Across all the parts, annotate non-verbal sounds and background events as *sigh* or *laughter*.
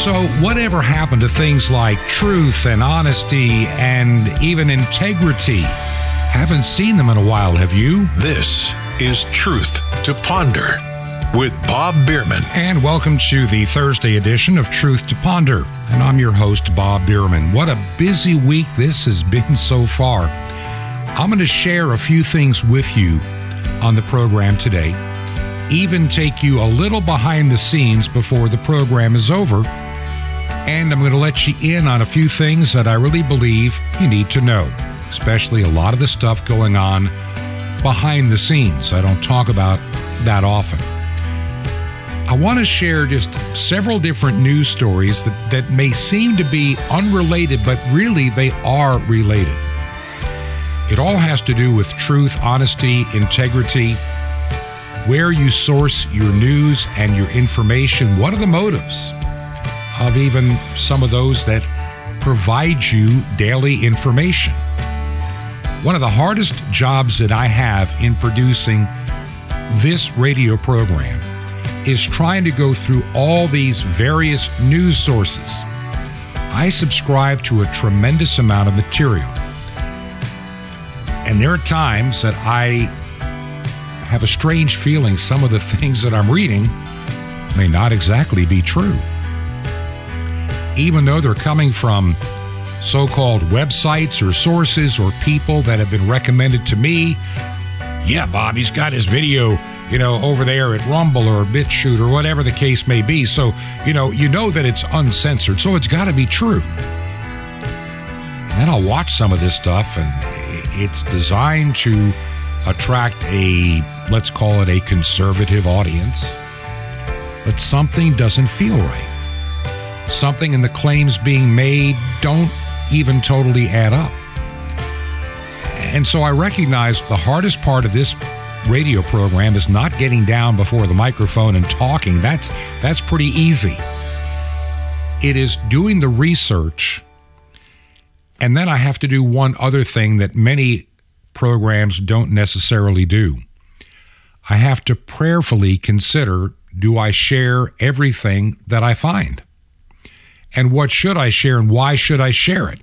So, whatever happened to things like truth and honesty and even integrity? Haven't seen them in a while, have you? This is Truth to Ponder with Bob Bierman. And welcome to the Thursday edition of Truth to Ponder. And I'm your host, Bob Bierman. What a busy week this has been so far. I'm going to share a few things with you on the program today, even take you a little behind the scenes before the program is over and I'm going to let you in on a few things that I really believe you need to know, especially a lot of the stuff going on behind the scenes. I don't talk about that often. I want to share just several different news stories that, that may seem to be unrelated, but really they are related. It all has to do with truth, honesty, integrity, where you source your news and your information. What are the motives? Of even some of those that provide you daily information. One of the hardest jobs that I have in producing this radio program is trying to go through all these various news sources. I subscribe to a tremendous amount of material. And there are times that I have a strange feeling some of the *laughs* things that I'm reading may not exactly be true even though they're coming from so called websites or sources or people that have been recommended to me. Yeah, Bob, he's got his video, you know, over there at Rumble or BitChute or whatever the case may be. So, you know, you know that it's uncensored, so it's got to be true. And then I'll watch some of this stuff, and it's designed to attract a, let's call it a conservative audience. But something doesn't feel right something in the claims being made don't even totally add up. And so I recognize the hardest part of this radio program is not getting down before the microphone and talking. That's that's pretty easy. It is doing the research and then I have to do one other thing that many programs don't necessarily do. I have to prayerfully consider do I share everything that I find? And what should I share and why should I share it?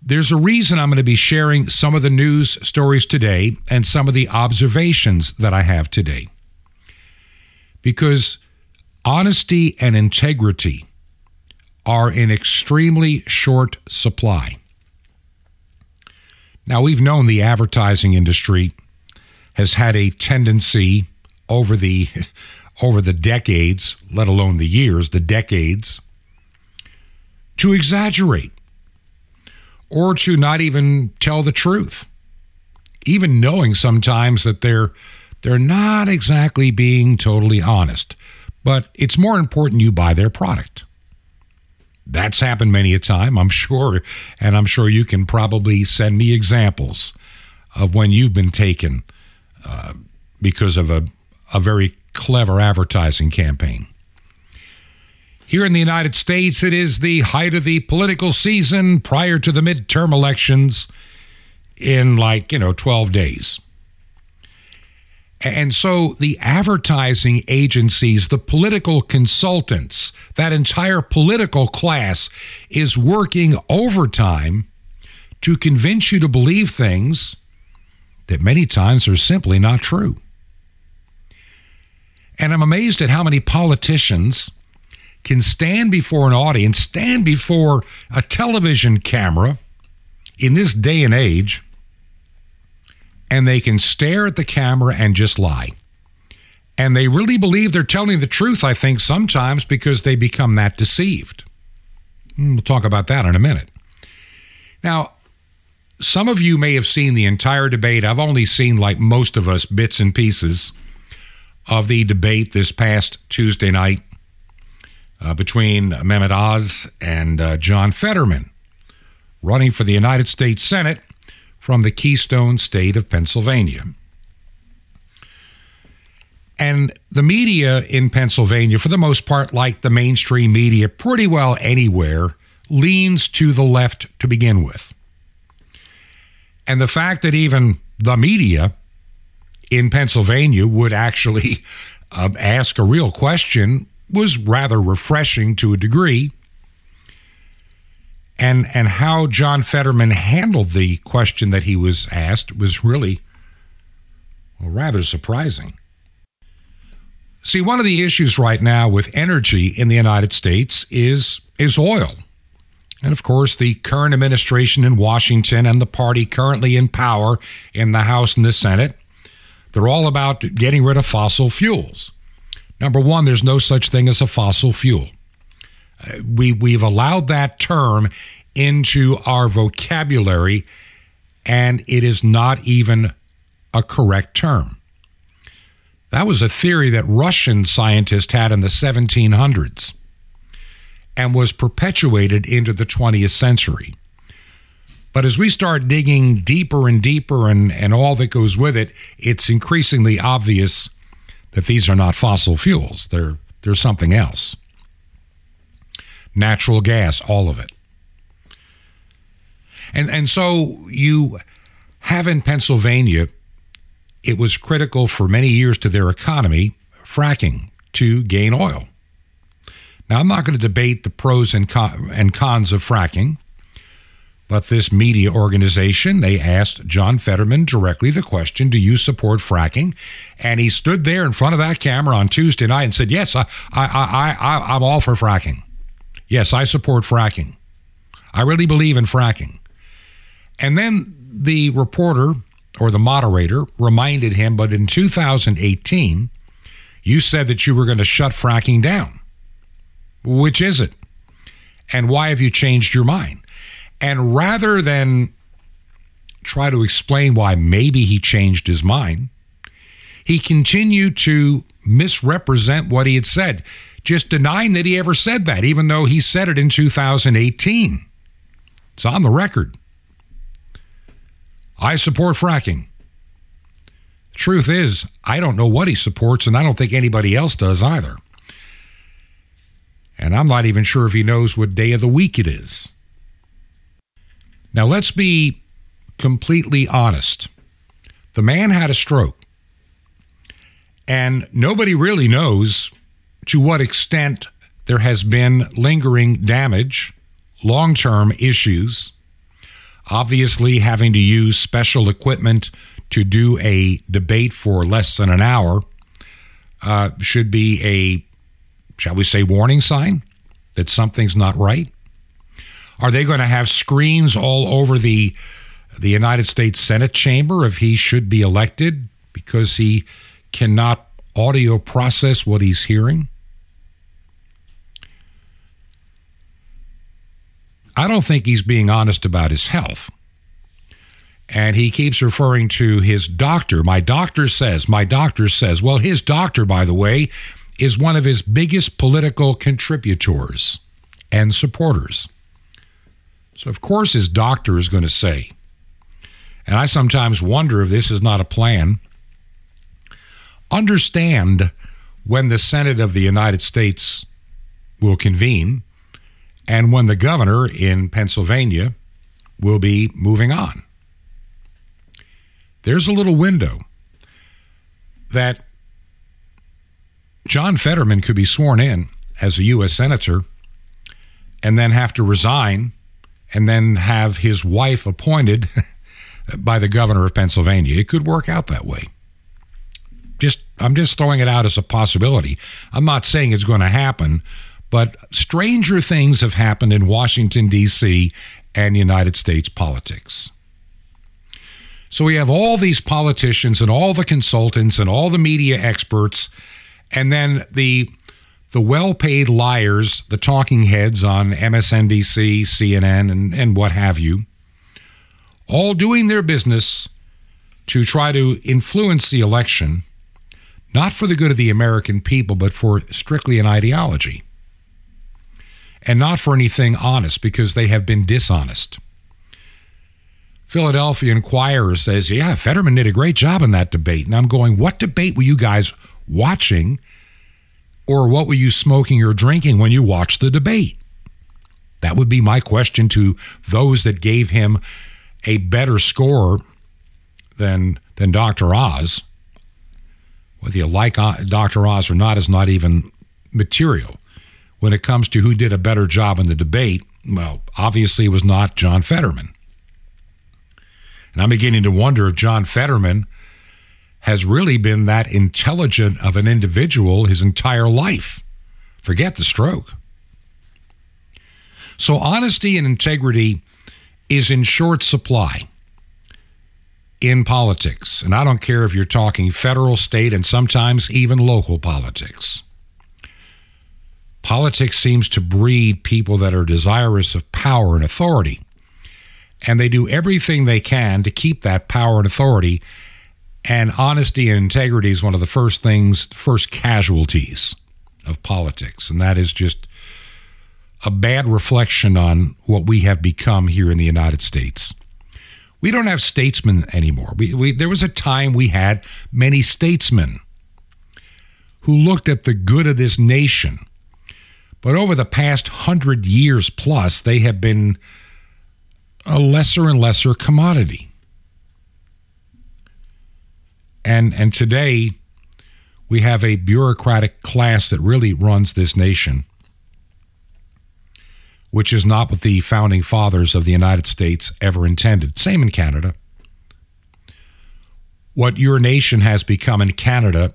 There's a reason I'm going to be sharing some of the news stories today and some of the observations that I have today. Because honesty and integrity are in extremely short supply. Now, we've known the advertising industry has had a tendency over the over the decades, let alone the years, the decades, to exaggerate or to not even tell the truth, even knowing sometimes that they're they're not exactly being totally honest. But it's more important you buy their product. That's happened many a time, I'm sure, and I'm sure you can probably send me examples of when you've been taken uh, because of a, a very clever advertising campaign. Here in the United States, it is the height of the political season prior to the midterm elections in like, you know, 12 days. And so the advertising agencies, the political consultants, that entire political class is working overtime to convince you to believe things that many times are simply not true. And I'm amazed at how many politicians can stand before an audience, stand before a television camera in this day and age, and they can stare at the camera and just lie. And they really believe they're telling the truth, I think, sometimes because they become that deceived. Hmm, we'll talk about that in a minute. Now, some of you may have seen the entire debate. I've only seen, like most of us, bits and pieces of the debate this past Tuesday night uh, between Mehmet Oz and uh, John Fetterman, running for the United States Senate from the Keystone State of Pennsylvania. And the media in Pennsylvania, for the most part, like the mainstream media pretty well anywhere, leans to the left to begin with. And the fact that even the media in Pennsylvania would actually uh, *laughs* ask a real question was rather refreshing to a degree. And, and how John Fetterman handled the question that he was asked was really well, rather surprising. See, one of the issues right now with energy in the United States is, is oil. And of course, the current administration in Washington and the party currently in power in the House and the Senate, they're all about getting rid of fossil fuels. Number one, there's no such thing as a fossil fuel. Uh, we, we've allowed that term into our vocabulary, and it is not even a correct term. That was a theory that Russian scientists had in the 1700s and was perpetuated into the 20th century. But as we start digging deeper and deeper and, and all that goes with it, it's increasingly obvious that these are not fossil fuels. They're, they're something else. Natural gas, all of it. And, and so you have in Pennsylvania, it was critical for many years to their economy, fracking to gain oil. Now, I'm not going to debate the pros and, con- and cons of fracking, but this media organization, they asked John Fetterman directly the question, Do you support fracking? And he stood there in front of that camera on Tuesday night and said, Yes, I, I, I, I, I'm all for fracking. Yes, I support fracking. I really believe in fracking. And then the reporter or the moderator reminded him, But in 2018, you said that you were going to shut fracking down. Which is it? And why have you changed your mind? And rather than try to explain why maybe he changed his mind, he continued to misrepresent what he had said, just denying that he ever said that, even though he said it in 2018. It's on the record. I support fracking. Truth is, I don't know what he supports, and I don't think anybody else does either. And I'm not even sure if he knows what day of the week it is. Now, let's be completely honest. The man had a stroke. And nobody really knows to what extent there has been lingering damage, long term issues. Obviously, having to use special equipment to do a debate for less than an hour uh, should be a shall we say, warning sign that something's not right? Are they going to have screens all over the the United States Senate chamber if he should be elected because he cannot audio process what he's hearing? I don't think he's being honest about his health. And he keeps referring to his doctor. My doctor says, my doctor says. Well, his doctor, by the way, is one of his biggest political contributors and supporters. So, of course, his doctor is going to say, and I sometimes wonder if this is not a plan. Understand when the Senate of the United States will convene and when the governor in Pennsylvania will be moving on. There's a little window that John Fetterman could be sworn in as a U.S. Senator and then have to resign and then have his wife appointed *laughs* by the governor of Pennsylvania. It could work out that way. Just I'm just throwing it out as a possibility. I'm not saying it's going to happen, but stranger things have happened in Washington D.C. and United States politics. So we have all these politicians and all the consultants and all the media experts and then the the well-paid liars, the talking heads on MSNBC, CNN, and, and what have you, all doing their business to try to influence the election, not for the good of the American people, but for strictly an ideology. And not for anything honest, because they have been dishonest. Philadelphia Inquirer says, Yeah, Fetterman did a great job in that debate. And I'm going, What debate were you guys watching, or what were you smoking or drinking when you watched the debate? That would be my question to those that gave him a better score than than Dr. Oz. Whether you like uh, Dr. Oz or not is not even material when it comes to who did a better job in the debate, well, obviously it was not John Fetterman. And I'm beginning to wonder if John Fetterman has really been that intelligent of an individual his entire life. Forget the stroke. So, honesty and integrity is in short supply in politics. And I don't care if you're talking federal, state, and sometimes even local politics. Politics seems to breed people that are desirous of power and authority. And they do everything they can to keep that power and authority. And honesty and integrity is one of the first things, first casualties of politics. And that is just a bad reflection on what we have become here in the United States. We don't have statesmen anymore. We, we, there was a time we had many statesmen who looked at the good of this nation. But over the past hundred years plus, they have been a lesser and lesser commodity. And, and today, we have a bureaucratic class that really runs this nation which is not what the founding fathers of the United States ever intended. Same in Canada. What your nation has become in Canada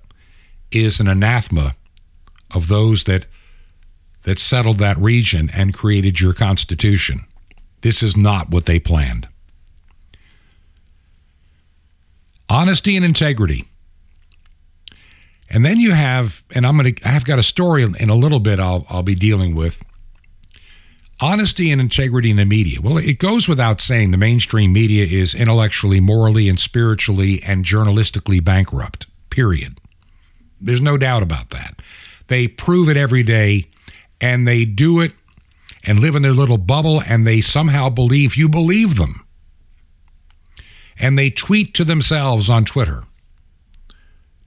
is an anathema of those that that settled that region and created your constitution. This is not what they planned. Honesty and integrity. And then you have, and I'm going to, I've got a story in a little bit I'll, I'll be dealing with Honesty and integrity in the media. Well, it goes without saying the mainstream media is intellectually, morally, and spiritually and journalistically bankrupt, period. There's no doubt about that. They prove it every day, and they do it and live in their little bubble, and they somehow believe you believe them. And they tweet to themselves on Twitter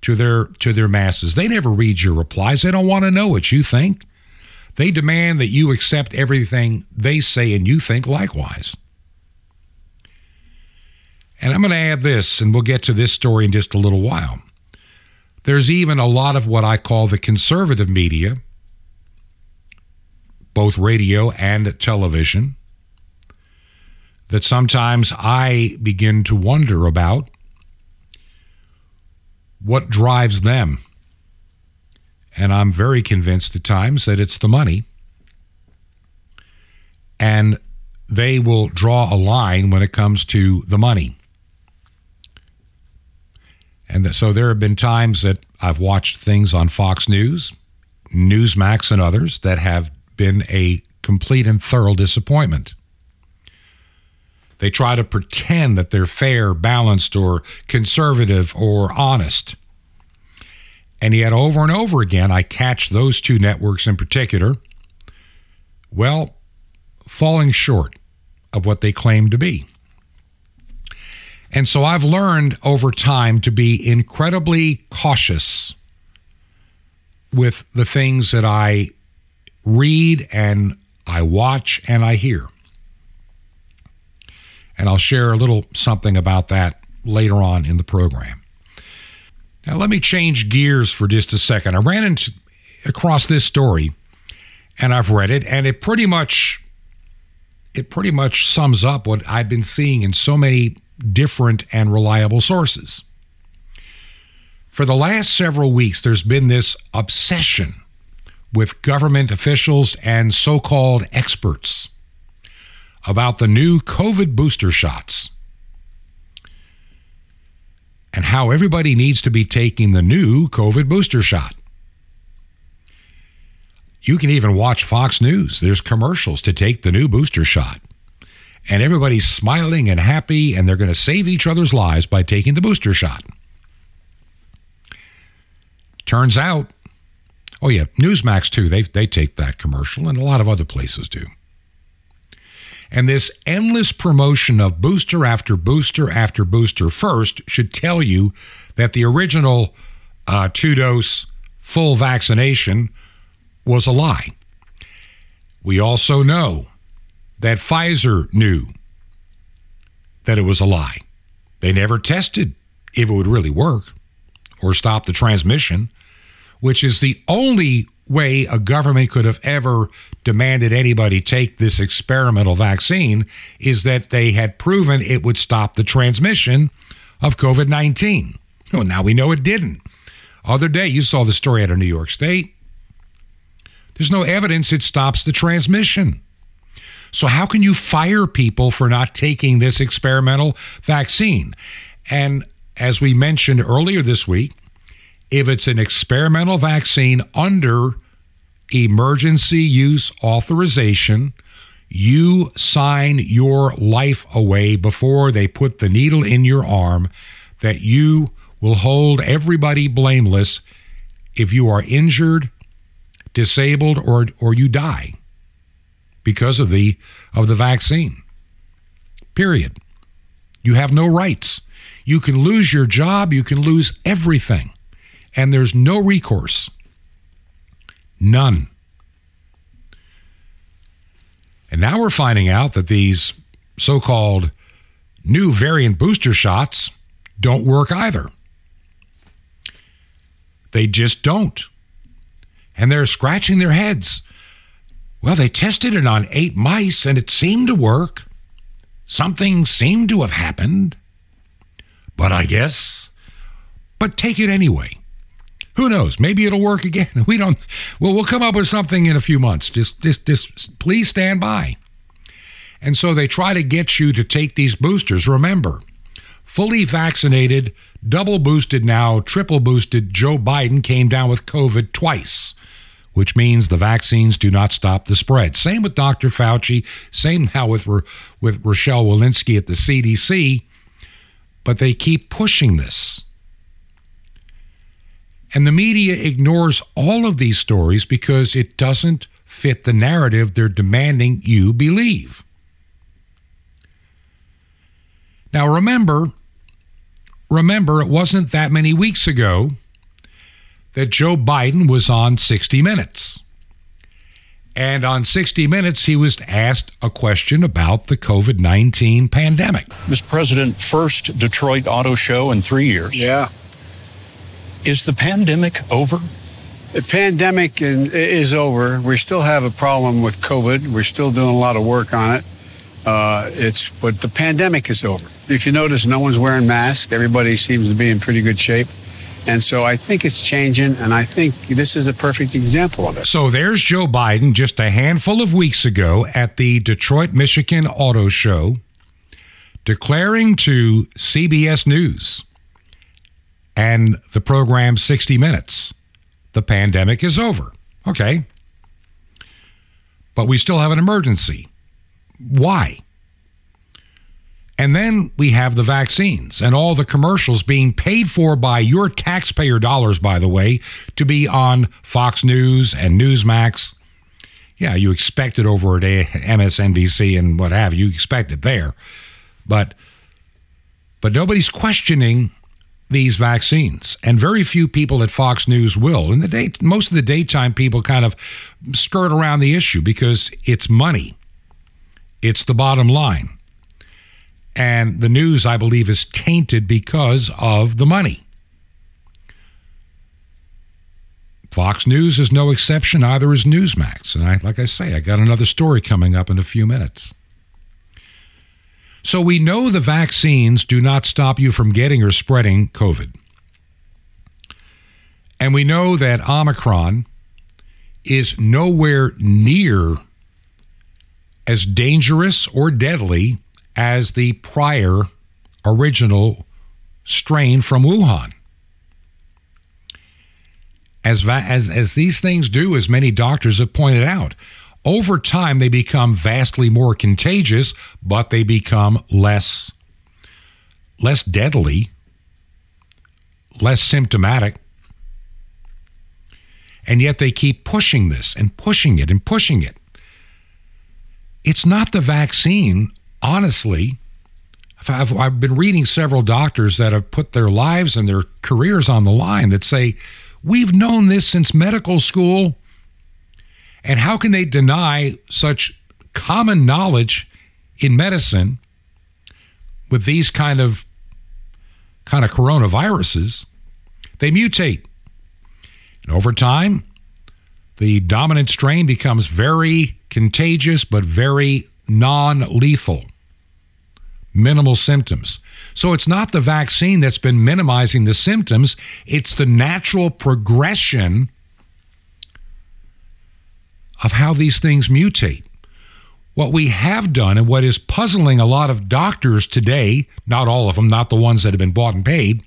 to their to their masses. They never read your replies. They don't want to know what you think. They demand that you accept everything they say and you think likewise. And I'm going to add this, and we'll get to this story in just a little while. There's even a lot of what I call the conservative media, both radio and television, that sometimes I begin to wonder about what drives them. And I'm very convinced at times that it's the money. And they will draw a line when it comes to the money. And so there have been times that I've watched things on Fox News, Newsmax, and others that have been a complete and thorough disappointment. They try to pretend that they're fair, balanced, or conservative, or honest. And yet, over and over again, I catch those two networks in particular, well, falling short of what they claim to be. And so I've learned over time to be incredibly cautious with the things that I read and I watch and I hear. And I'll share a little something about that later on in the program. Now, let me change gears for just a second. I ran into, across this story and I've read it, and it pretty much it pretty much sums up what I've been seeing in so many different and reliable sources. For the last several weeks, there's been this obsession with government officials and so called experts about the new COVID booster shots and how everybody needs to be taking the new COVID booster shot. You can even watch Fox News. There's commercials to take the new booster shot. And everybody's smiling and happy, and they're going to save each other's lives by taking the booster shot. Turns out, oh yeah, Newsmax too, they, they take that commercial, and a lot of other places do. And this endless promotion of booster after booster after booster first should tell you that the original uh, two dose full vaccination was a lie. We also know that Pfizer knew that it was a lie. They never tested if it would really work or stop the transmission, which is the only way a government could have ever demanded anybody take this experimental vaccine is that they had proven it would stop the transmission of COVID 19. Well, now we know it didn't. Other day, you saw the story out of New York State. There's no evidence it stops the transmission. So, how can you fire people for not taking this experimental vaccine? And as we mentioned earlier this week, if it's an experimental vaccine under emergency use authorization, you sign your life away before they put the needle in your arm that you will hold everybody blameless if you are injured, disabled, or, or you die because of the of the vaccine. Period. You have no rights. You can lose your job, you can lose everything. And there's no recourse. None. And now we're finding out that these so called new variant booster shots don't work either. They just don't. And they're scratching their heads. Well, they tested it on eight mice and it seemed to work. Something seemed to have happened. But I guess. But take it anyway. Who knows? Maybe it'll work again. *laughs* We don't. Well, we'll come up with something in a few months. Just, just, just please stand by. And so they try to get you to take these boosters. Remember, fully vaccinated, double boosted now, triple boosted Joe Biden came down with COVID twice, which means the vaccines do not stop the spread. Same with Dr. Fauci, same *laughs* now with, with Rochelle Walensky at the CDC, but they keep pushing this. And the media ignores all of these stories because it doesn't fit the narrative they're demanding you believe. Now remember, remember it wasn't that many weeks ago that Joe Biden was on 60 Minutes. And on 60 Minutes, he was asked a question about the COVID 19 pandemic. Mr. President, first Detroit Auto Show in three years. Yeah. Is the pandemic over? The pandemic is over. We still have a problem with COVID. We're still doing a lot of work on it. Uh, it's but the pandemic is over. If you notice, no one's wearing masks. Everybody seems to be in pretty good shape. And so I think it's changing, and I think this is a perfect example of it. So there's Joe Biden just a handful of weeks ago at the Detroit, Michigan Auto Show declaring to CBS News and the program 60 Minutes the pandemic is over. Okay. But we still have an emergency. Why? And then we have the vaccines and all the commercials being paid for by your taxpayer dollars, by the way, to be on Fox News and Newsmax. Yeah, you expect it over at MSNBC and what have you. You expect it there. But but nobody's questioning these vaccines, and very few people at Fox News will. In the day, most of the daytime people kind of skirt around the issue because it's money. It's the bottom line. And the news, I believe, is tainted because of the money. Fox News is no exception, either is Newsmax. And I, like I say, I got another story coming up in a few minutes. So we know the vaccines do not stop you from getting or spreading COVID. And we know that Omicron is nowhere near as dangerous or deadly as the prior original strain from Wuhan. As, as, as these things do, as many doctors have pointed out, over time they become vastly more contagious, but they become less, less deadly, less symptomatic. And yet they keep pushing this and pushing it and pushing it. It's not the vaccine honestly, I've, I've been reading several doctors that have put their lives and their careers on the line that say, We've known this since medical school. And how can they deny such common knowledge in medicine with these kind of kind of coronaviruses? They mutate. And over time, the dominant strain becomes very contagious but very non lethal. Minimal symptoms. So it's not the vaccine that's been minimizing the symptoms, it's the natural progression of how these things mutate. What we have done and what is puzzling a lot of doctors today, not all of them, not the ones that have been bought and paid,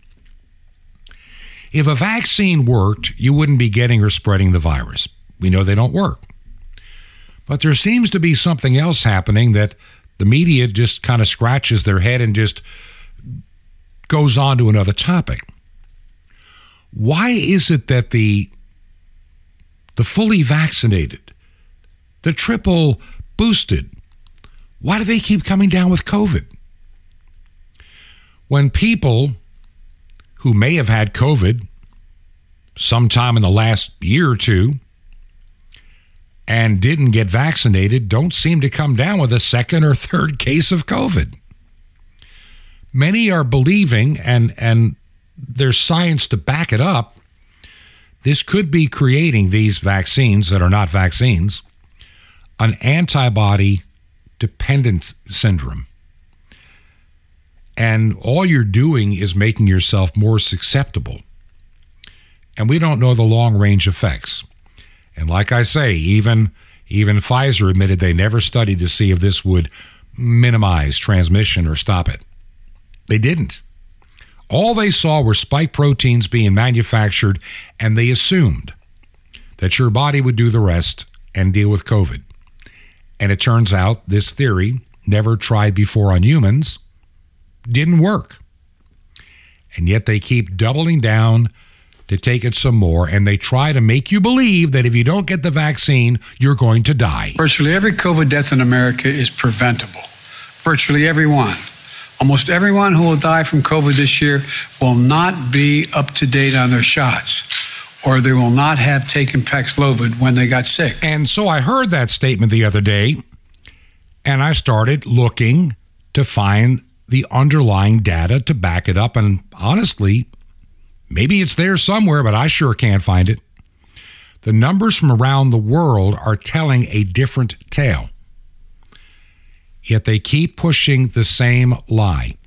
if a vaccine worked, you wouldn't be getting or spreading the virus. We know they don't work. But there seems to be something else happening that the media just kind of scratches their head and just goes on to another topic. Why is it that the the fully vaccinated, the triple boosted, why do they keep coming down with COVID? When people who may have had COVID sometime in the last year or two and didn't get vaccinated don't seem to come down with a second or third *laughs* case of COVID. Many are believing, and, and there's science to back it up, this could be creating these vaccines that are not vaccines an antibody dependence syndrome. And all you're doing is making yourself more susceptible. And we don't know the long range effects. And like I say, even even Pfizer admitted they never studied to see if this would minimize transmission or stop it. They didn't. All they saw were spike proteins being manufactured, and they assumed that your body would do the rest and deal with COVID. And it turns out this theory, never tried before on humans, didn't work. And yet they keep doubling down to take it some more, and they try to make you believe that if you don't get the vaccine, you're going to die. Virtually every COVID death in America is preventable. Virtually everyone. Almost everyone who will die from COVID this year will not be up to date on their shots, or they will not have taken Paxlovid when they got sick. And so I heard that statement the other day, and I started looking to find the underlying data to back it up. And honestly, maybe it's there somewhere, but I sure can't find it. The numbers from around the world are telling a different tale. Yet they keep pushing the same lie.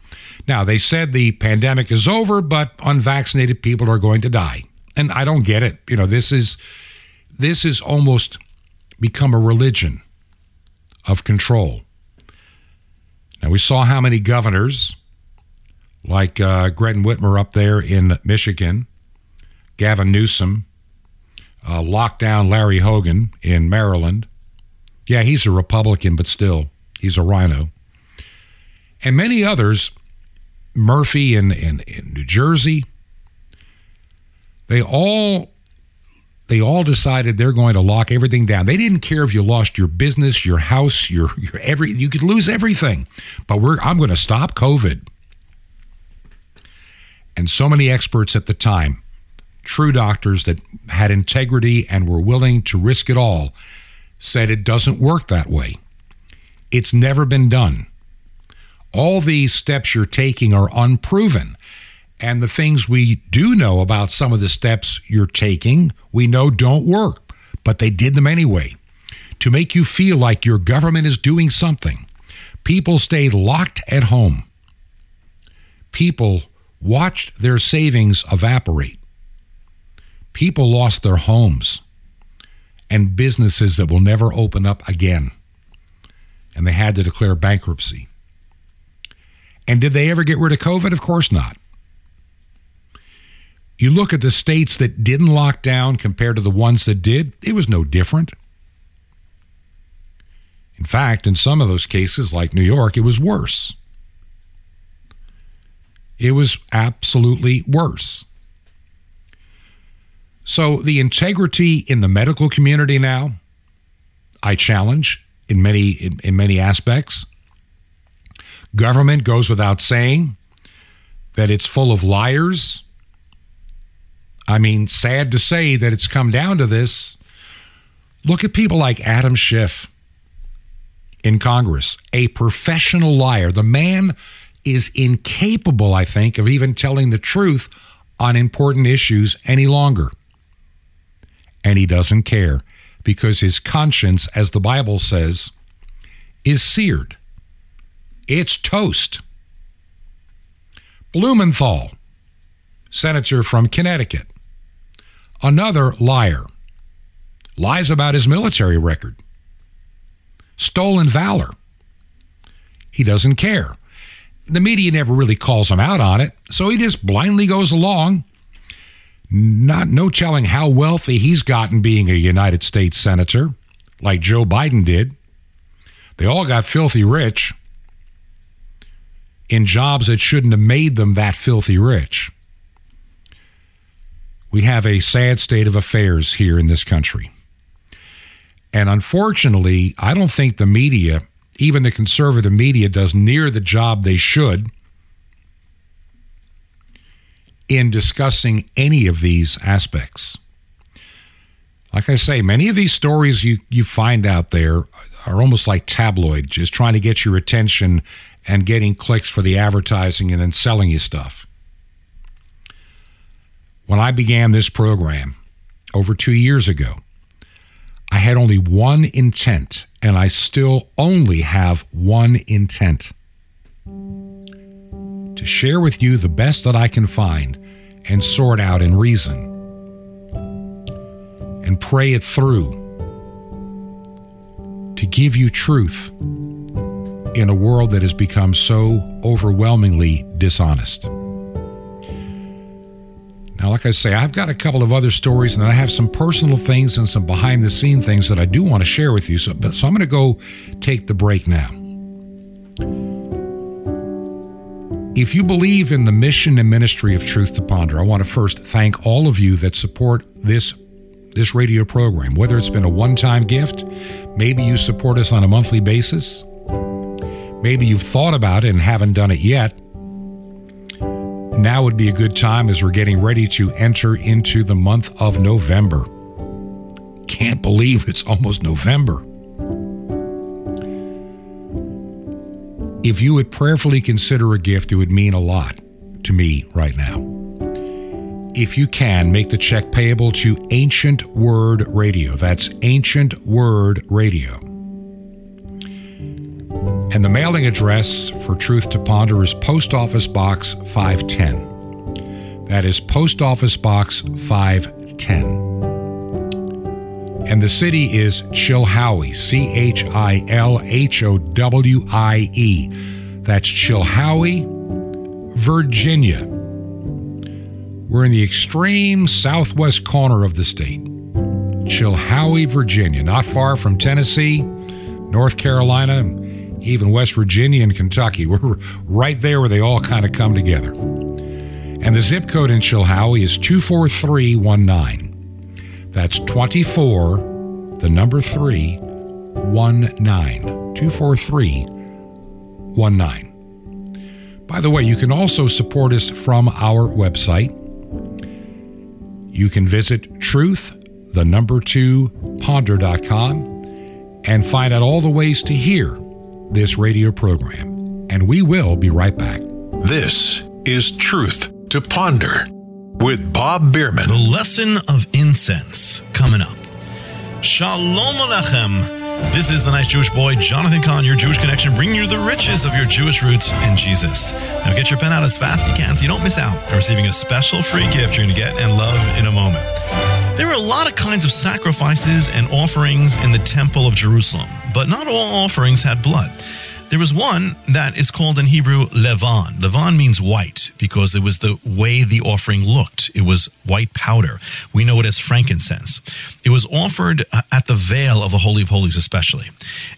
Now, they said the pandemic is over, but unvaccinated people are going to die. And I don't get it. You know, this is this is almost become a religion of control. Now, we saw how many governors, like uh, Gretchen Whitmer up there in Michigan, Gavin Newsom, uh, locked down Larry Hogan in Maryland. Yeah, he's a Republican, but still, he's a RINO. And many others, Murphy in, in, in New Jersey, they all they all decided they're going to lock everything down. They didn't care if you lost your business, your house, your, your every you could lose everything. But we're I'm going to stop COVID. And so many experts at the time, true doctors that had integrity and were willing to risk it all, said it doesn't work that way. It's never been done. All these steps you're taking are unproven. And the things we do know about some of the steps you're taking, we know don't work, but they did them anyway. To make you feel like your government is doing something, people stayed locked at home. People watched their savings evaporate. People lost their homes and businesses that will never open up again. And they had to declare bankruptcy. And did they ever get rid of COVID? Of course not. You look at the states that didn't lock down compared to the ones that did, it was no different. In fact, in some of those cases, like New York, it was worse. It was absolutely worse. So, the integrity in the medical community now, I challenge in many, in, in many aspects. Government goes without saying that it's full of liars I mean, sad to say that it's come down to this. Look at people like Adam Schiff in Congress, a professional liar. The man is incapable, I think, of even telling the truth on important issues any longer. And he doesn't care. because his conscience, as the Bible says, is seared. It's toast. Blumenthal, senator from Connecticut, another liar, lies about his military record, stolen valor. He doesn't care. The media never really calls him out on it, so he just blindly goes along. Not no telling how wealthy he's gotten being a United States senator, like Joe Biden did. They all got filthy rich in jobs that shouldn't have made them that filthy rich. We have a sad state of affairs here in this country. And unfortunately, I don't think the media, even the conservative media, does near the job they should in discussing any of these aspects. Like I say, many of these stories you, you find out there are almost like tabloid, just trying to get your attention and getting clicks for the advertising and then selling you stuff. When I began this program over two years ago, I had only one intent, and I still only have one intent to share with you the best that I can find and sort out in reason and pray it through to give you truth in a world that has become so overwhelmingly dishonest. Now, like I say, I've got a couple of other stories, and I have some personal things and some behind the scene things that I do want to share with you. So, but, so I'm going to go take the break now. If you believe in the mission and ministry of Truth to Ponder, I want to first thank all of you that support this this radio program, whether it's been a one-time gift, maybe you support us on a monthly basis, maybe you've thought about it and haven't done it yet. Now would be a good time as we're getting ready to enter into the month of November. Can't believe it's almost November. If you would prayerfully consider a gift, it would mean a lot to me right now. If you can, make the check payable to Ancient Word Radio. That's Ancient Word Radio. And the mailing address for Truth to Ponder is Post Office Box 510. That is Post Office Box 510. And the city is Chilhowie, C H I L H O W I E. That's Chilhowie, Virginia. We're in the extreme southwest corner of the state. Chilhowie, Virginia, not far from Tennessee, North Carolina, even West Virginia and Kentucky. We're *laughs* right there where they all kind of come together. And the zip code in Chilhowie is 24319. That's 24, the number 3, 19. 24319. By the way, you can also support us from our website. You can visit truth, the number 2, ponder.com, and find out all the ways to hear this radio program. And we will be right back. This is Truth to Ponder with Bob Bierman. The lesson of incense coming up. Shalom Aleichem. This is the nice Jewish boy, Jonathan Cahn, your Jewish connection, bringing you the riches of your Jewish roots in Jesus. Now get your pen out as fast as you can so you don't miss out on receiving a special free gift you're going to get and love in a moment. There were a lot of kinds of sacrifices and offerings in the Temple of Jerusalem, but not all offerings had blood. There was one that is called in Hebrew levan. Levan means white because it was the way the offering looked. It was white powder. We know it as frankincense. It was offered uh, at the veil of the Holy of Holies, especially.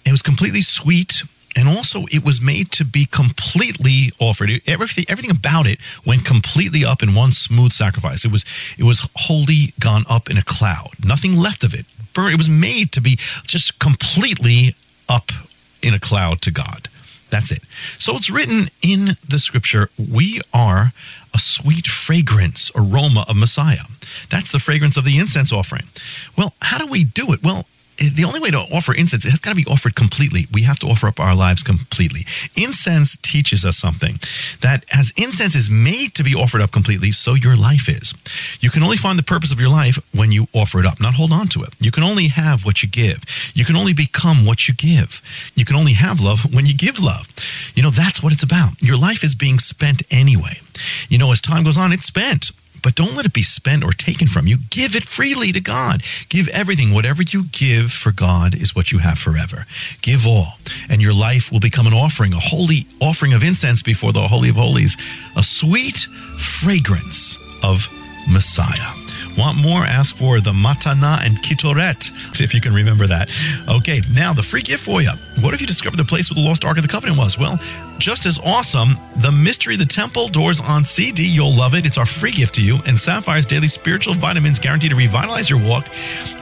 It was completely sweet. And also, it was made to be completely offered. Everything, everything about it went completely up in one smooth sacrifice. It was, it was wholly gone up in a cloud. Nothing left of it. It was made to be just completely up in a cloud to God. That's it. So it's written in the scripture, we are a sweet fragrance, aroma of Messiah. That's the fragrance of the incense offering. Well, how do we do it? Well, the only way to offer incense, it has got to be offered completely. We have to offer up our lives completely. Incense teaches us something that as incense is made to be offered up completely, so your life is. You can only find the purpose of your life when you offer it up, not hold on to it. You can only have what you give. You can only become what you give. You can only have love when you give love. You know, that's what it's about. Your life is being spent anyway. You know, as time goes on, it's spent but don't let it be spent or taken from you. Give it freely to God. Give everything. Whatever you give for God is what you have forever. Give all, and your life will become an offering, a holy offering of incense before the Holy of Holies, a sweet fragrance of Messiah. Want more? Ask for the Matana and Kitoret, if you can remember that. Okay, now the free gift for you. What if you discovered the place where the lost Ark of the Covenant was? Well, just as awesome, The Mystery of the Temple, Doors on CD. You'll love it. It's our free gift to you. And Sapphire's Daily Spiritual Vitamins guaranteed to revitalize your walk.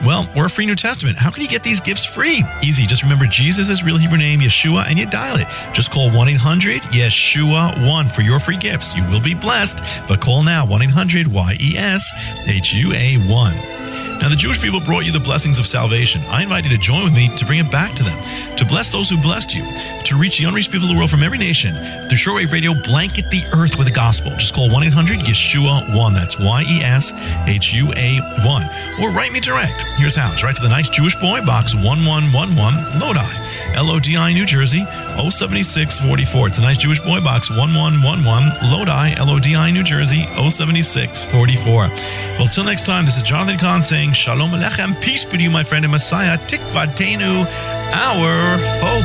Well, we're a free New Testament. How can you get these gifts free? Easy. Just remember Jesus' real Hebrew name, Yeshua, and you dial it. Just call 1 800 Yeshua 1 for your free gifts. You will be blessed, but call now 1 800 Y E S H U A 1. Now, the Jewish people brought you the blessings of salvation. I invite you to join with me to bring it back to them, to bless those who blessed you, to reach the unreached people of the world from every nation. Through Shortwave Radio, blanket the earth with the gospel. Just call 1 800 Yeshua 1. That's Y E S H U A 1. Or write me direct. Here's how. Write to the nice Jewish boy, box 1111, Lodi. LODI, New Jersey, 07644. It's a nice Jewish boy box, 1111, Lodi, LODI, New Jersey, 07644. Well, till next time, this is Jonathan Cahn saying, Shalom Aleichem, peace be to you, my friend and Messiah, Tikvatenu, our hope.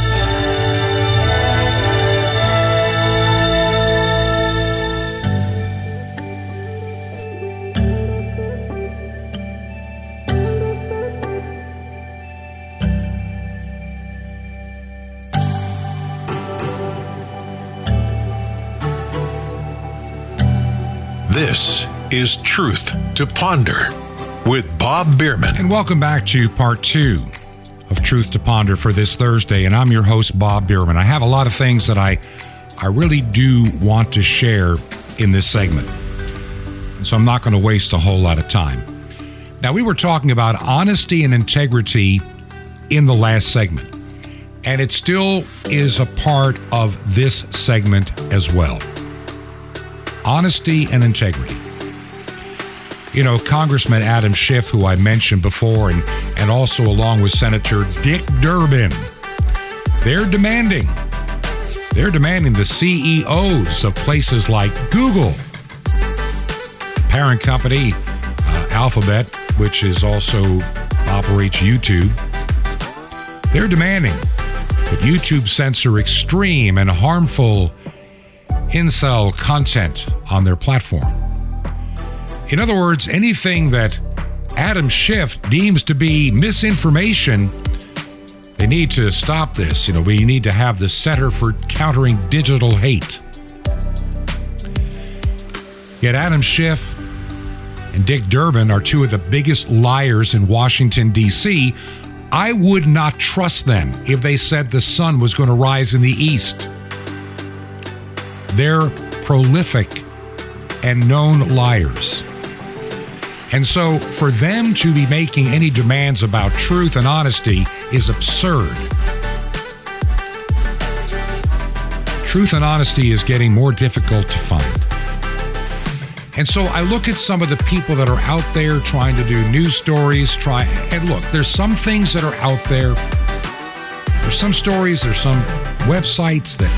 This is Truth to Ponder with Bob Bierman. And welcome back to part two of Truth to Ponder for this Thursday. And I'm your host, Bob Bierman. I have a lot of things that I, I really do want to share in this segment. So I'm not going to waste a whole lot of time. Now, we were talking about honesty and integrity in the last segment, and it still is a part of this segment as well honesty and integrity. You know, Congressman Adam Schiff, who I mentioned before, and, and also along with Senator Dick Durbin, they're demanding, they're demanding the CEOs of places like Google, parent company uh, Alphabet, which is also operates YouTube, they're demanding that YouTube censor extreme and harmful incel content on their platform. In other words, anything that Adam Schiff deems to be misinformation, they need to stop this. You know, we need to have the Center for Countering Digital Hate. Yet Adam Schiff and Dick Durbin are two of the biggest liars in Washington, D.C. I would not trust them if they said the sun was going to rise in the east. They're prolific and known liars. And so for them to be making any demands about truth and honesty is absurd. Truth and honesty is getting more difficult to find. And so I look at some of the people that are out there trying to do news stories, try and look, there's some things that are out there. There's some stories, there's some websites that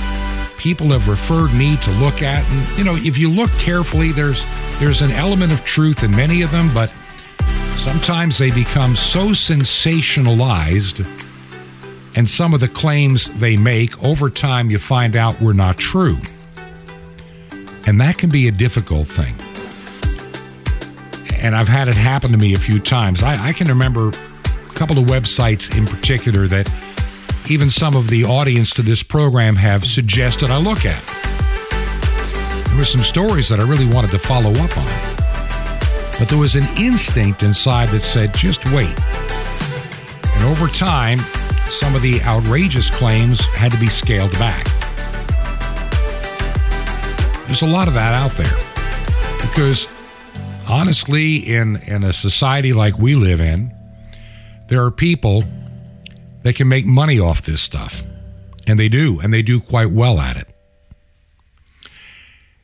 people have referred me to look at. And, you know, if you look carefully, there's there's an element of truth in many of them, but sometimes they become so sensationalized and some of the claims they make over time you find out were not true. And that can be a difficult thing. And I've had it happen to me a few times. I, I can remember a couple of websites in particular that even some of the audience to this program have suggested I look at. There were some stories that I really wanted to follow up on. But there was an instinct inside that said, just wait. And over time, some of the outrageous claims had to be scaled back. There's a lot of that out there. Because honestly, in, in a society like we live in, there are people they can make money off this stuff. And they do, and they do quite well at it.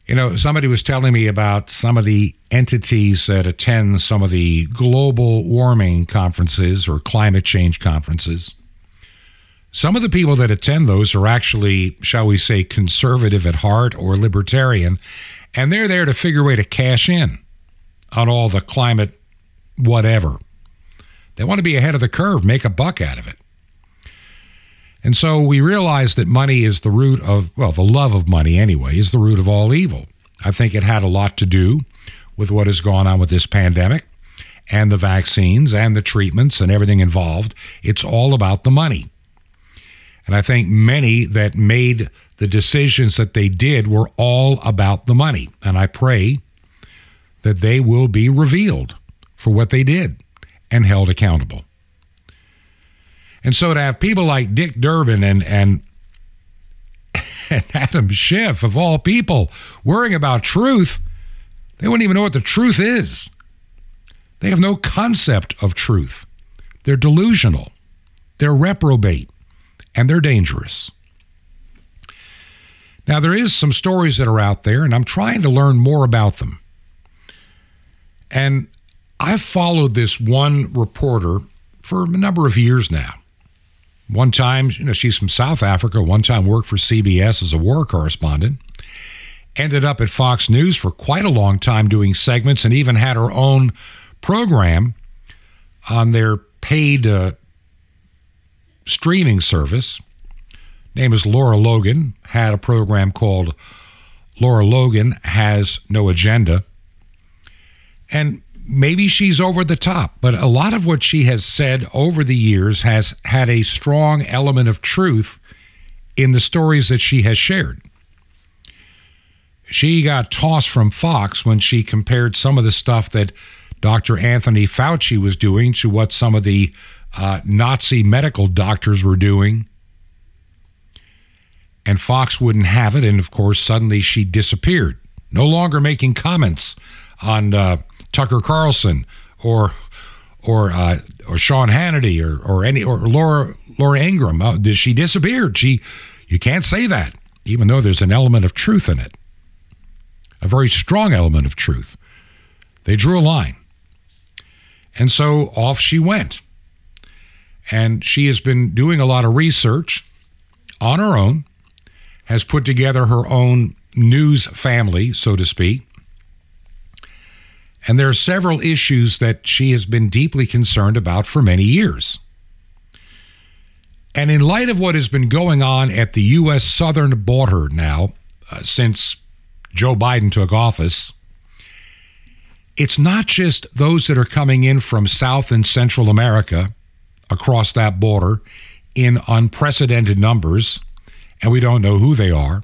You know, somebody was telling me about some of the entities that attend some of the global warming conferences or climate change conferences. Some of the people that attend those are actually, shall we say, conservative at heart or libertarian, and they're there to figure a way to cash in on all the climate whatever. They want to be ahead of the curve, make a buck out of it. And so we realize that money is the root of, well, the love of money anyway, is the root of all evil. I think it had a lot to do with what has gone on with this pandemic and the vaccines and the treatments and everything involved. It's all about the money. And I think many that made the decisions that they did were all about the money. And I pray that they will be revealed for what they did and held accountable. And so to have people like Dick Durbin and and *laughs* and Adam Schiff, of all people, worrying about truth, they wouldn't even know what the truth is. They have no concept of truth. They're delusional, they're reprobate, and they're dangerous. Now, there is some stories that are out there, and I'm trying to learn more about them. And I've followed this one reporter for a number of years now. One time, you know, she's from South Africa, one time worked for CBS as a war correspondent. Ended up at Fox News for quite a long time doing segments and even had her own program on their paid uh, streaming service. Name is Laura Logan, had a program called Laura Logan Has No Agenda. And maybe she's over the top, but a lot of what she has said over the years has had a strong element of truth in the stories that she has shared. She got tossed from Fox when she compared some of the stuff that Dr. Anthony Fauci was doing to what some of the uh, Nazi medical doctors were doing. And Fox wouldn't have it. And of course, suddenly she disappeared, no longer making comments on uh, Tucker Carlson or or uh, or Sean Hannity or or any or Laura Laura Ingraham. Uh, she disappeared. She you can't say that, even though there's an element of truth in it, a very strong element of truth. They drew a line, and so off she went. And she has been doing a lot of research on her own, has put together her own news family, so to speak and there are several issues that she has been deeply concerned about for many years. And in light of what has been going on at the U.S. southern border now, uh, since Joe Biden took office, it's not just those that are coming in from South and Central America across that border in unprecedented numbers, and we don't know who they are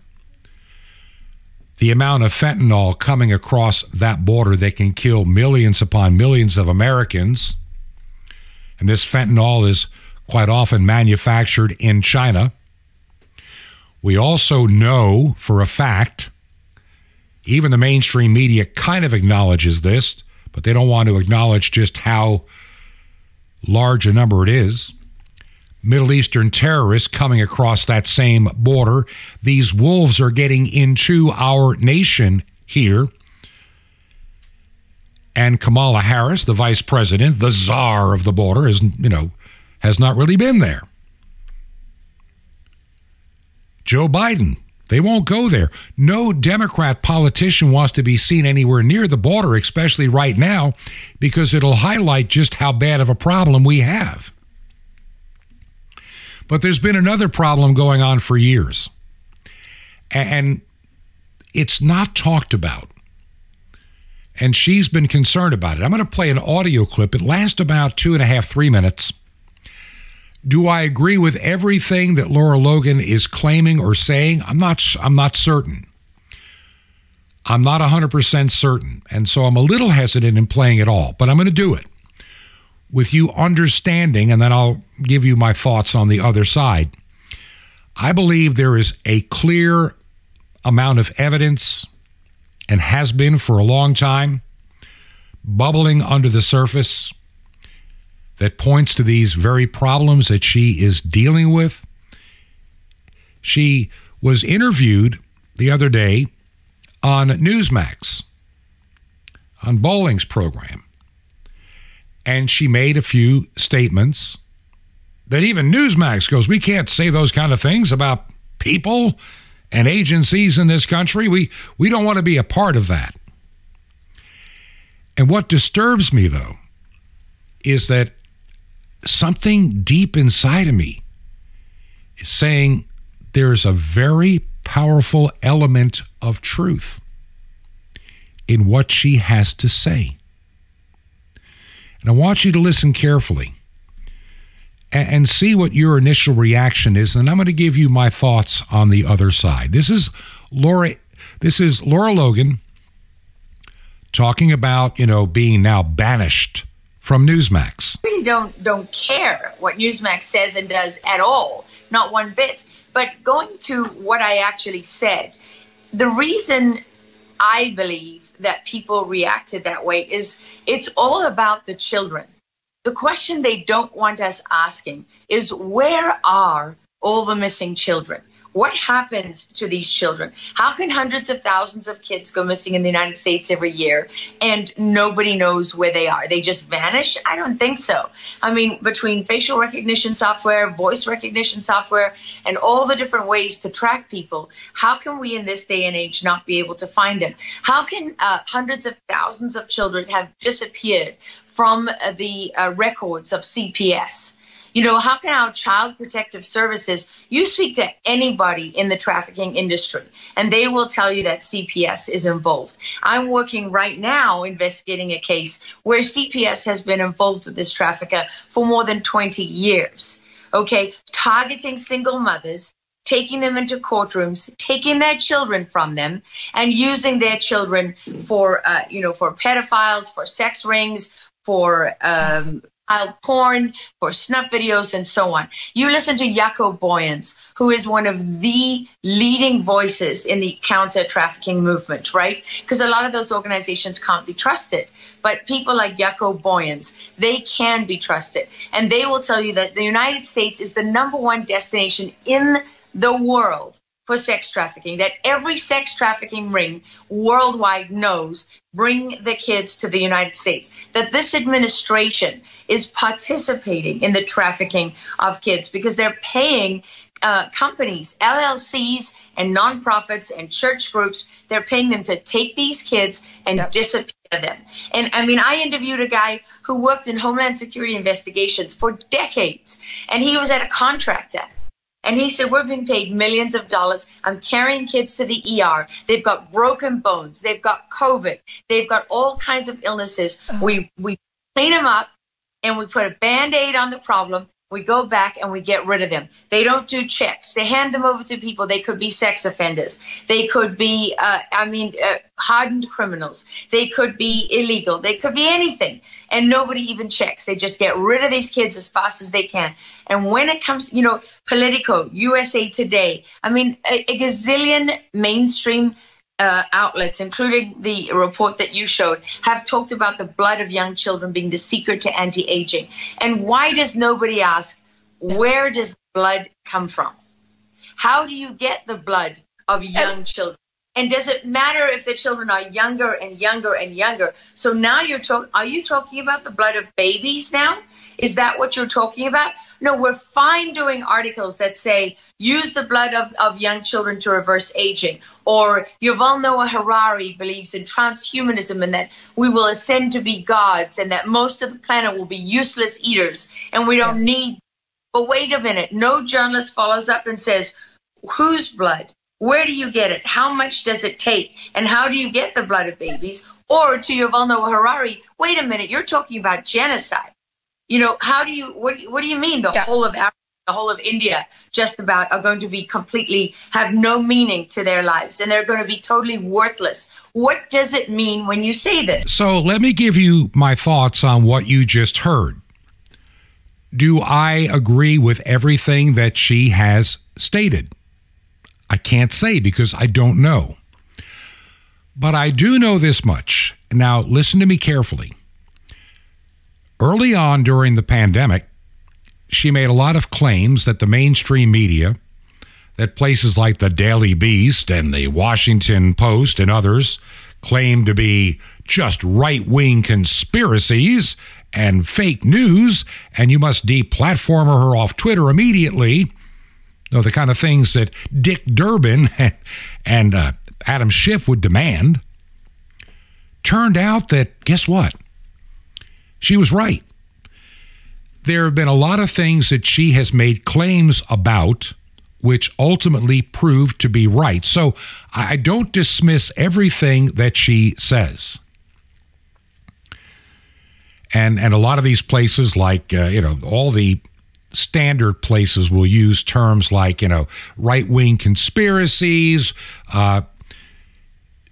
the amount of fentanyl coming across that border that can kill millions upon millions of Americans. And this fentanyl is quite often manufactured in China. We also know for a fact, even the mainstream media kind of acknowledges this, but they don't want to acknowledge just how large a number it is. Middle Eastern terrorists coming across that same border. These wolves are getting into our nation here. And Kamala Harris, the vice president, the czar of the border, is, you know, has not really been there. Joe Biden, they won't go there. No Democrat politician wants to be seen anywhere near the border, especially right now, because it'll highlight just how bad of a problem we have. But there's been another problem going on for years, and it's not talked about. And she's been concerned about it. I'm going to play an audio clip. It lasts about two and a half, three minutes. Do I agree with everything that Laura Logan is claiming or saying? I'm not. I'm not certain. I'm not 100% certain. And so I'm a little hesitant in playing it all, but I'm going to do it with you understanding, and then I'll give you my thoughts on the other side. I believe there is a clear amount of evidence and has been for a long time bubbling under the surface that points to these very problems that she is dealing with. She was interviewed the other day on Newsmax, on Bolling's program, and she made a few statements that even Newsmax goes, We can't say those kind of things about people and agencies in this country. We, we don't want to be a part of that. And what disturbs me, though, is that something deep inside of me is saying there's a very powerful element of truth in what she has to say. And I want you to listen carefully and, and see what your initial reaction is. And I'm going to give you my thoughts on the other side. This is Laura. This is Lara Logan talking about you know being now banished from Newsmax. Really don't don't care what Newsmax says and does at all, not one bit. But going to what I actually said, the reason I believe that people reacted that way is it's all about the children. The question they don't want us asking is where are all the missing children? What happens to these children? How can hundreds of thousands of kids go missing in the United States every year and nobody knows where they are? They just vanish? I don't think so. I mean, between facial recognition software, voice recognition software, and all the different ways to track people, how can we in this day and age not be able to find them? How can uh, hundreds of thousands of children have disappeared from uh, the uh, records of CPS? You know, how can our child protective services, you speak to anybody in the trafficking industry and they will tell you that CPS is involved. I'm working right now investigating a case where CPS has been involved with this trafficker for more than 20 years. Okay, targeting single mothers, taking them into courtrooms, taking their children from them, and using their children for, uh, you know, for pedophiles, for sex rings, for um, child porn, for snuff videos, and so on. You listen to Jaco Booyens, who is one of the leading voices in the counter trafficking movement, right? Because a lot of those organizations can't be trusted. But people like Jaco Booyens, they can be trusted. And they will tell you that the United States is the number one destination in the world for sex trafficking, that every sex trafficking ring worldwide knows bring the kids to the United States, that this administration is participating in the trafficking of kids because they're paying uh, companies, LLCs, and nonprofits and church groups, they're paying them to take these kids and yep. disappear them. And I mean, I interviewed a guy who worked in Homeland Security investigations for decades, and he was at a contractor and he said, We're being paid millions of dollars. I'm carrying kids to the ER. They've got broken bones. They've got COVID. They've got all kinds of illnesses. Uh-huh. We, we clean them up and we put a band aid on the problem we go back and we get rid of them. They don't do checks. They hand them over to people. They could be sex offenders. They could be, uh, I mean, uh, hardened criminals. They could be illegal. They could be anything. And nobody even checks. They just get rid of these kids as fast as they can. And when it comes, you know, Politico, USA Today, I mean, a, a gazillion mainstream uh, outlets, including the report that you showed, have talked about the blood of young children being the secret to anti aging. And why does nobody ask, where does blood come from? How do you get the blood of young children? And does it matter if the children are younger and younger and younger? So now you're talking, are you talking about the blood of babies now? Is that what you're talking about? No, we're fine doing articles that say use the blood of, of young children to reverse aging. Or Yuval Noah Harari believes in transhumanism and that we will ascend to be gods and that most of the planet will be useless eaters and we don't need. But wait a minute. No journalist follows up and says, whose blood? Where do you get it? How much does it take? And how do you get the blood of babies? Or to Yuval Noah Harari, wait a minute, you're talking about genocide. You know, how do you, what, what do you mean the yeah. whole of Africa, the whole of India just about are going to be completely, have no meaning to their lives and they're going to be totally worthless? What does it mean when you say this? So let me give you my thoughts on what you just heard. Do I agree with everything that she has stated? I can't say because I don't know. But I do know this much. Now, listen to me carefully. early on during the pandemic, she made a lot of claims that the mainstream media, that places like the Daily Beast and the Washington Post and others claim to be just right wing conspiracies and fake news, and you must deplatform her off Twitter immediately. No, the kind of things that Dick Durbin *laughs* and uh, Adam Schiff would demand. Turned out that, guess what? She was right. There have been a lot of things that she has made claims about which ultimately proved to be right. So I don't dismiss everything that she says. And, and a lot of these places, like, uh, you know, all the standard places will use terms like, you know, right wing conspiracies. Uh,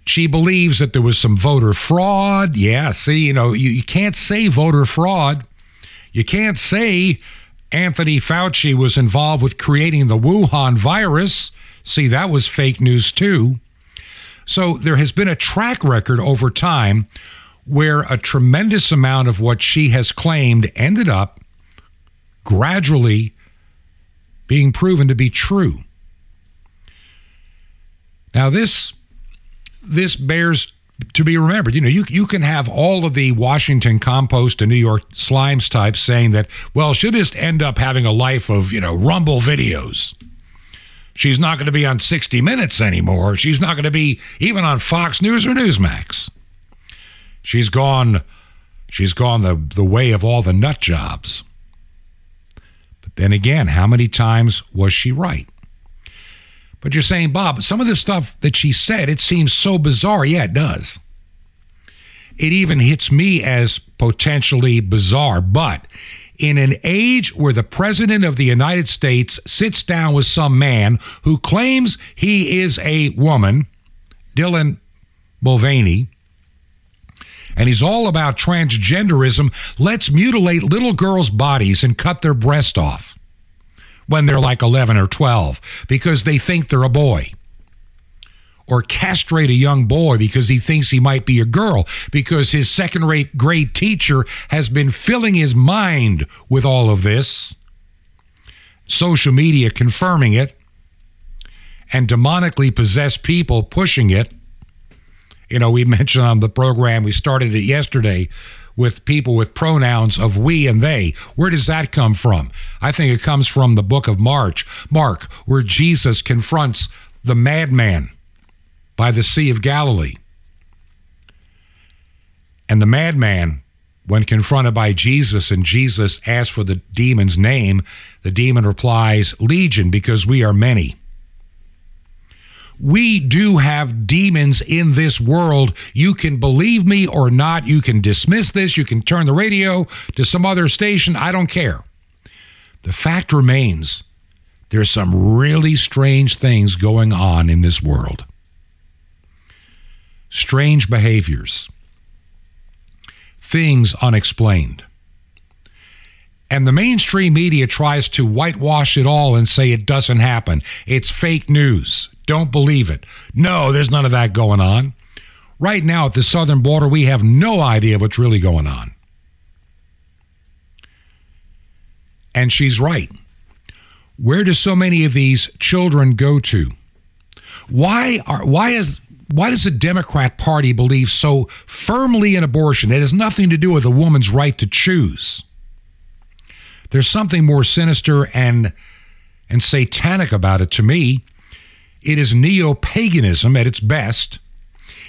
she believes that there was some voter fraud. Yeah, see, you know, you, you can't say voter fraud. You can't say Anthony Fauci was involved with creating the Wuhan virus. See, that was fake news too. So there has been a track record over time where a tremendous amount of what she has claimed ended up gradually being proven to be true. Now this this bears to be remembered. You know, you you can have all of the Washington Compost and New York Slimes types saying that, well, she'll just end up having a life of, you know, rumble videos. She's not going to be on 60 Minutes anymore. She's not going to be even on Fox News or Newsmax. She's gone she's gone the, the way of all the nut jobs. Then again, how many times was she right? But you're saying, Bob, some of the stuff that she said, it seems so bizarre. Yeah, it does. It even hits me as potentially bizarre. But in an age where the President of the United States sits down with some man who claims he is a woman, Dylan Mulvaney, and he's all about transgenderism, let's mutilate little girls' bodies and cut their breast off when they're like 11 or 12 because they think they're a boy. Or castrate a young boy because he thinks he might be a girl because his second rate grade teacher has been filling his mind with all of this. Social media confirming it and demonically possessed people pushing it. You know, we *laughs* mentioned on the program, we started it yesterday with people with pronouns of we and they. Where does that come from? I think it comes from the book of March, Mark, where Jesus confronts the madman by the Sea of Galilee. And the madman, when confronted by Jesus and Jesus asks for the demon's name, the demon replies, Legion, because we are many we do have demons in this world. You can believe me or not. You can dismiss this. You can turn the radio to some other station. I don't care. The fact remains there's some really strange things going on in this world. Strange behaviors, things unexplained. And the mainstream media tries to whitewash it all and say it doesn't happen. It's fake news. Don't believe it. No, there's none of that going on. Right now at the southern border, we have no idea what's really going on. And she's right. Where do so many of these children go to? Why are why is why does the Democrat Party believe so firmly in abortion? It has nothing to do with a woman's right to choose. There's something more sinister and and satanic about it to me. It is neo paganism at its best.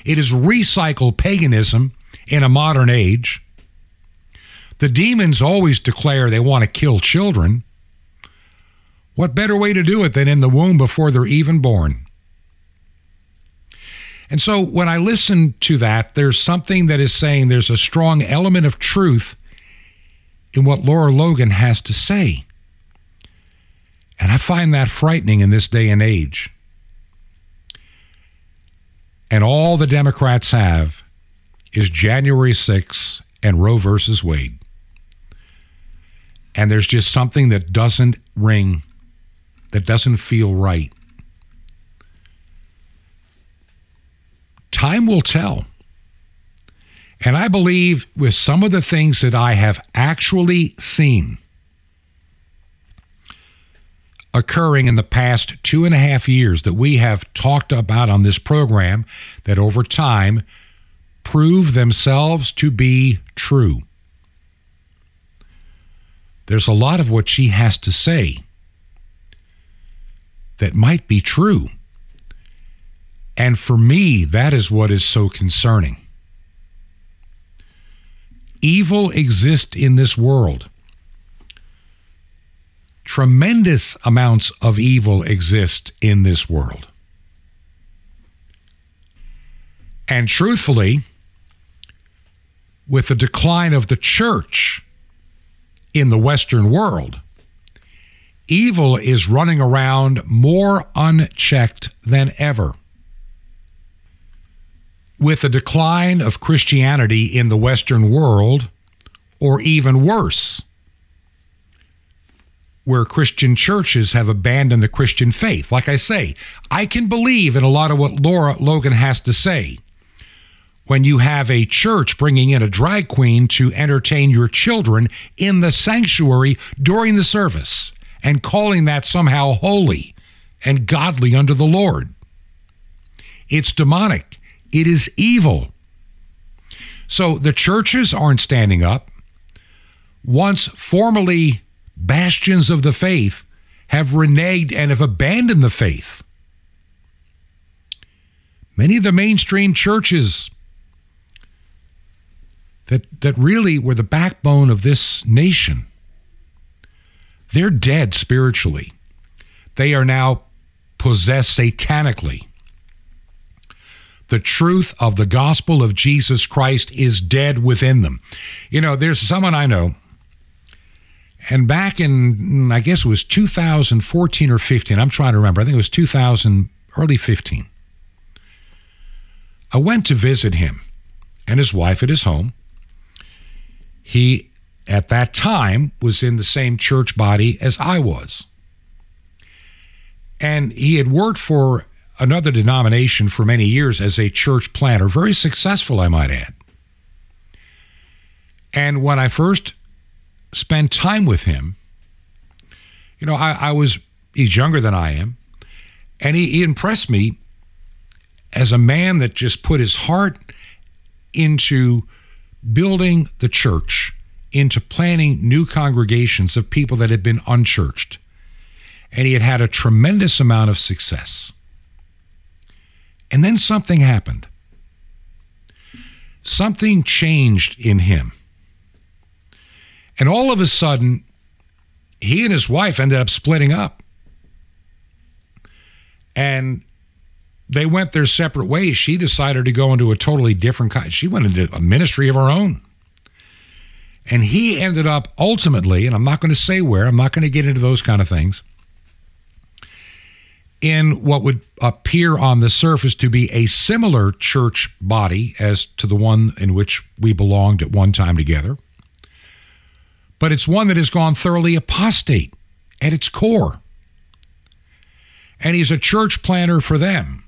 It is recycled paganism in a modern age. The demons always declare they want to kill children. What better way to do it than in the womb before they're even born? And so when I listen to that, there's something that is saying there's a strong element of truth in what Laura Logan has to say. And I find that frightening in this day and age. And all the Democrats have is January 6th and Roe versus Wade. And there's just something that doesn't ring, that doesn't feel right. Time will tell. And I believe with some of the things that I have actually seen occurring in the past two and a half years that we have talked about on this program, that over time prove themselves to be true. There's a lot of what she has to say that might be true. And for me, that is what is so concerning. Evil exists in this world. Tremendous amounts of evil exist in this world. And truthfully, with the decline of the church in the Western world, evil is running around more unchecked than ever. With the decline of Christianity in the Western world, or even worse, where Christian churches have abandoned the Christian faith. Like I say, I can believe in a lot of what Laura Logan has to say. When you have a church bringing in a drag queen to entertain your children in the sanctuary during the service and calling that somehow holy and godly under the Lord. It's demonic, it is evil. So the churches aren't standing up. Once formerly bastions of the faith have reneged and have abandoned the faith. Many of the mainstream churches that, that really were the backbone of this nation, they're dead spiritually. They are now possessed satanically. The truth of the gospel of Jesus Christ is dead within them. You know, there's someone I know and back in, mm, I guess it was 2014 or 15, I'm trying to remember, I think it was 2000, early 15. I went to visit him and his wife at his home. He, at that time, was in the same church body as I was. And he had worked for another denomination for many years as a church planter, very successful, I might add. And when I first spend time with him, you know, I, I was, he's younger than I am, and he, he impressed me as a man that just put his heart into building the church, into planning new congregations of people that had been unchurched. And he had had a tremendous amount of success. And then something happened. Something changed in him. And all of a sudden, he and his wife ended up splitting up. And they went their separate ways. She decided to go into a totally different kind. She went into a ministry of her own. And he ended up ultimately, and I'm not going to say where, I'm not going to get into those kind of things, in what would appear on the surface to be a similar church body as to the one in which we belonged at one time together but it's one that has gone thoroughly apostate at its core. And he's a church planter for them.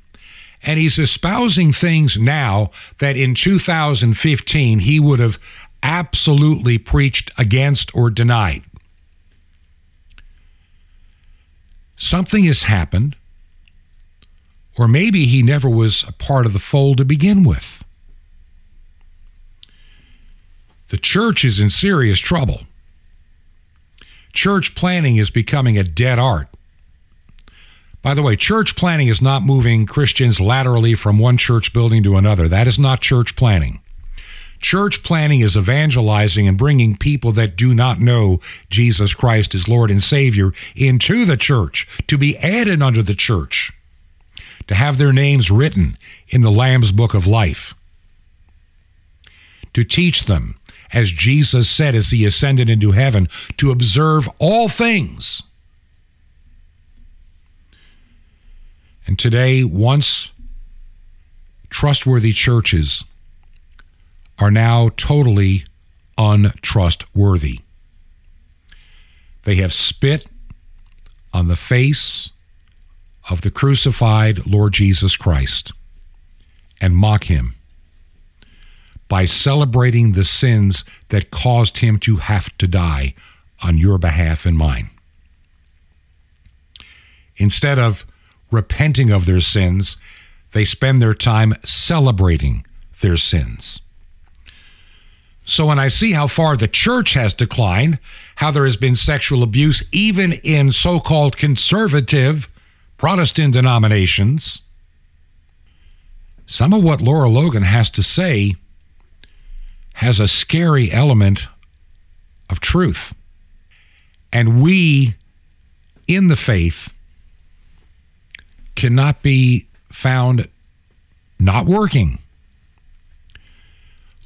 And he's espousing things now that in 2015 he would have absolutely preached against or denied. Something has happened, or maybe he never was a part of the fold to begin with. The church is in serious trouble church planning is becoming a dead art. By the way, church planning is not moving Christians laterally from one church building to another. That is not church planning. Church planning is evangelizing and bringing people that do not know Jesus Christ as Lord and Savior into the church, to be added unto the church, to have their names written in the Lamb's Book of Life, to teach them as Jesus said as he ascended into heaven, to observe all things. And today, once trustworthy churches are now totally untrustworthy. They have spit on the face of the crucified Lord Jesus Christ and mock him by celebrating the sins that caused him to have to die on your behalf and mine. Instead of repenting of their sins, they spend their time celebrating their sins. So when I see how far the church has declined, how there has been sexual abuse even in so called conservative Protestant denominations, some of what Laura Logan has to say has a scary element of truth. And we in the faith cannot be found not working.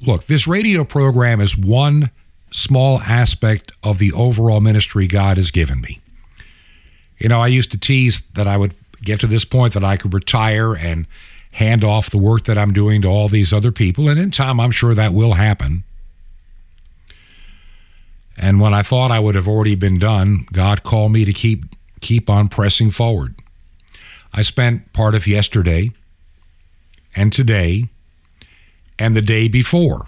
Look, this radio program is one small aspect of the overall ministry God has given me. You know, I used to tease that I would get to this point that I could retire and hand off the work that I'm doing to all these other people. And in time, I'm sure that will happen. And when I thought I would have already been done, God called me to keep keep on pressing forward. I spent part of yesterday and today and the day before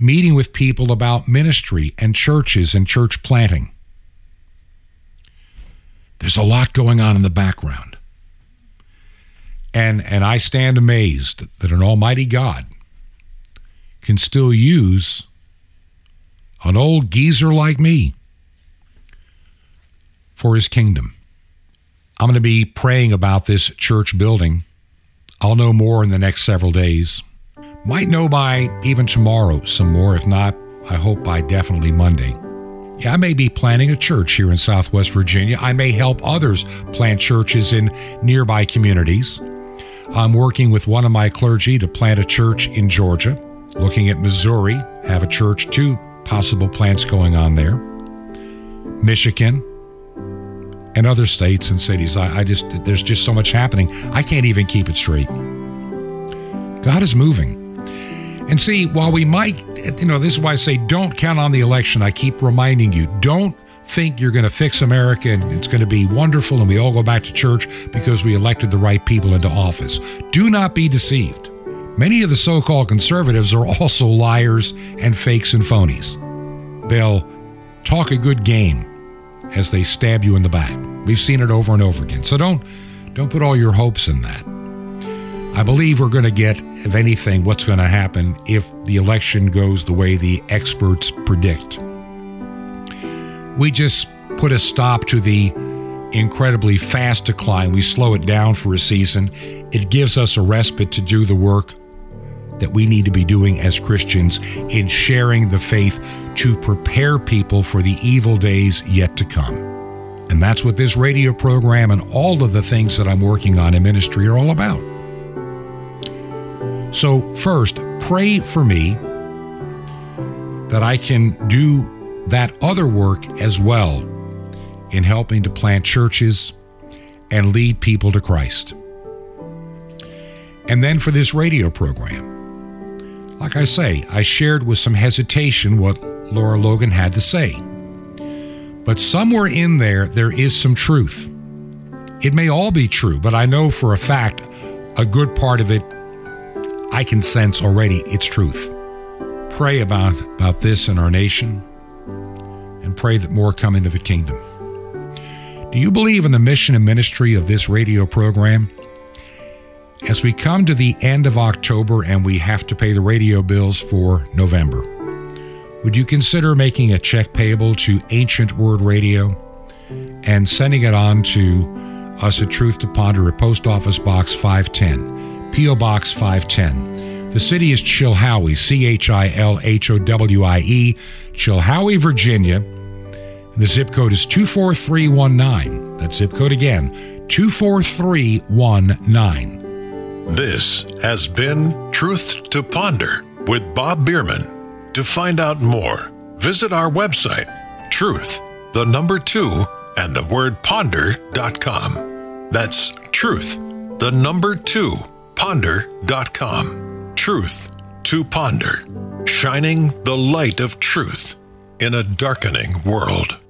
meeting with people about ministry and churches and church planting. There's a lot going on in the background. And, and I stand amazed that an almighty God can still use an old geezer like me for his kingdom. I'm going to be praying about this church building. I'll know more in the next several days. Might know by even tomorrow some more. If not, I hope by definitely Monday. Yeah, I may be planting a church here in Southwest Virginia. I may help others plant churches in nearby communities. I'm working with one of my clergy to plant a church in Georgia, looking at Missouri, have a church, two possible plants going on there, Michigan, and other states and cities. I, I just, there's just so much happening. I can't even keep it straight. God is moving. And see, while we might, you know, this is why I say don't count on the election. I keep reminding you, don't think you're going to fix America and it's going to be wonderful and we all go back to church because we elected the right people into office. Do not be deceived. Many of the so called conservatives are also liars and fakes and phonies. They'll talk a good game as they stab you in the back. We've seen it over and over again. So don't don't put all your hopes in that. I believe we're going to get, if anything, what's going to happen if the election goes the way the experts predict. We just put a stop to the incredibly fast decline. We slow it down for a season. It gives us a respite to do the work that we need to be doing as Christians in sharing the faith to prepare people for the evil days yet to come. And that's what this radio program and all of the things that I'm working on in ministry are all about. So, first, pray for me that I can do that other work as well in helping to plant churches and lead people to Christ. And then for this radio program, like I say, I shared with some hesitation what Laura Logan had to say. But somewhere in there, there is some truth. It may all be true, but I know for a fact a good part of it I can sense already its truth. Pray about, about this in our nation pray that more come into the kingdom. Do you believe in the mission and ministry of this radio program? As we come to the end of October and we have to pay the radio bills for November, would you consider making a check payable to Ancient Word Radio and sending it on to us at Truth to Ponder at Post Office Box 510? P.O. Box 510. The city is Chilhowie, C H I L H O W I E, Chilhowie, Virginia. The zip code is 24319. That zip code again, 24319. This has been Truth to Ponder with Bob Bierman. To find out more, visit our website, truth, the number two, and the word ponder.com. That's truth, the number two ponder.com. Truth to ponder, shining the light of truth in a darkening world.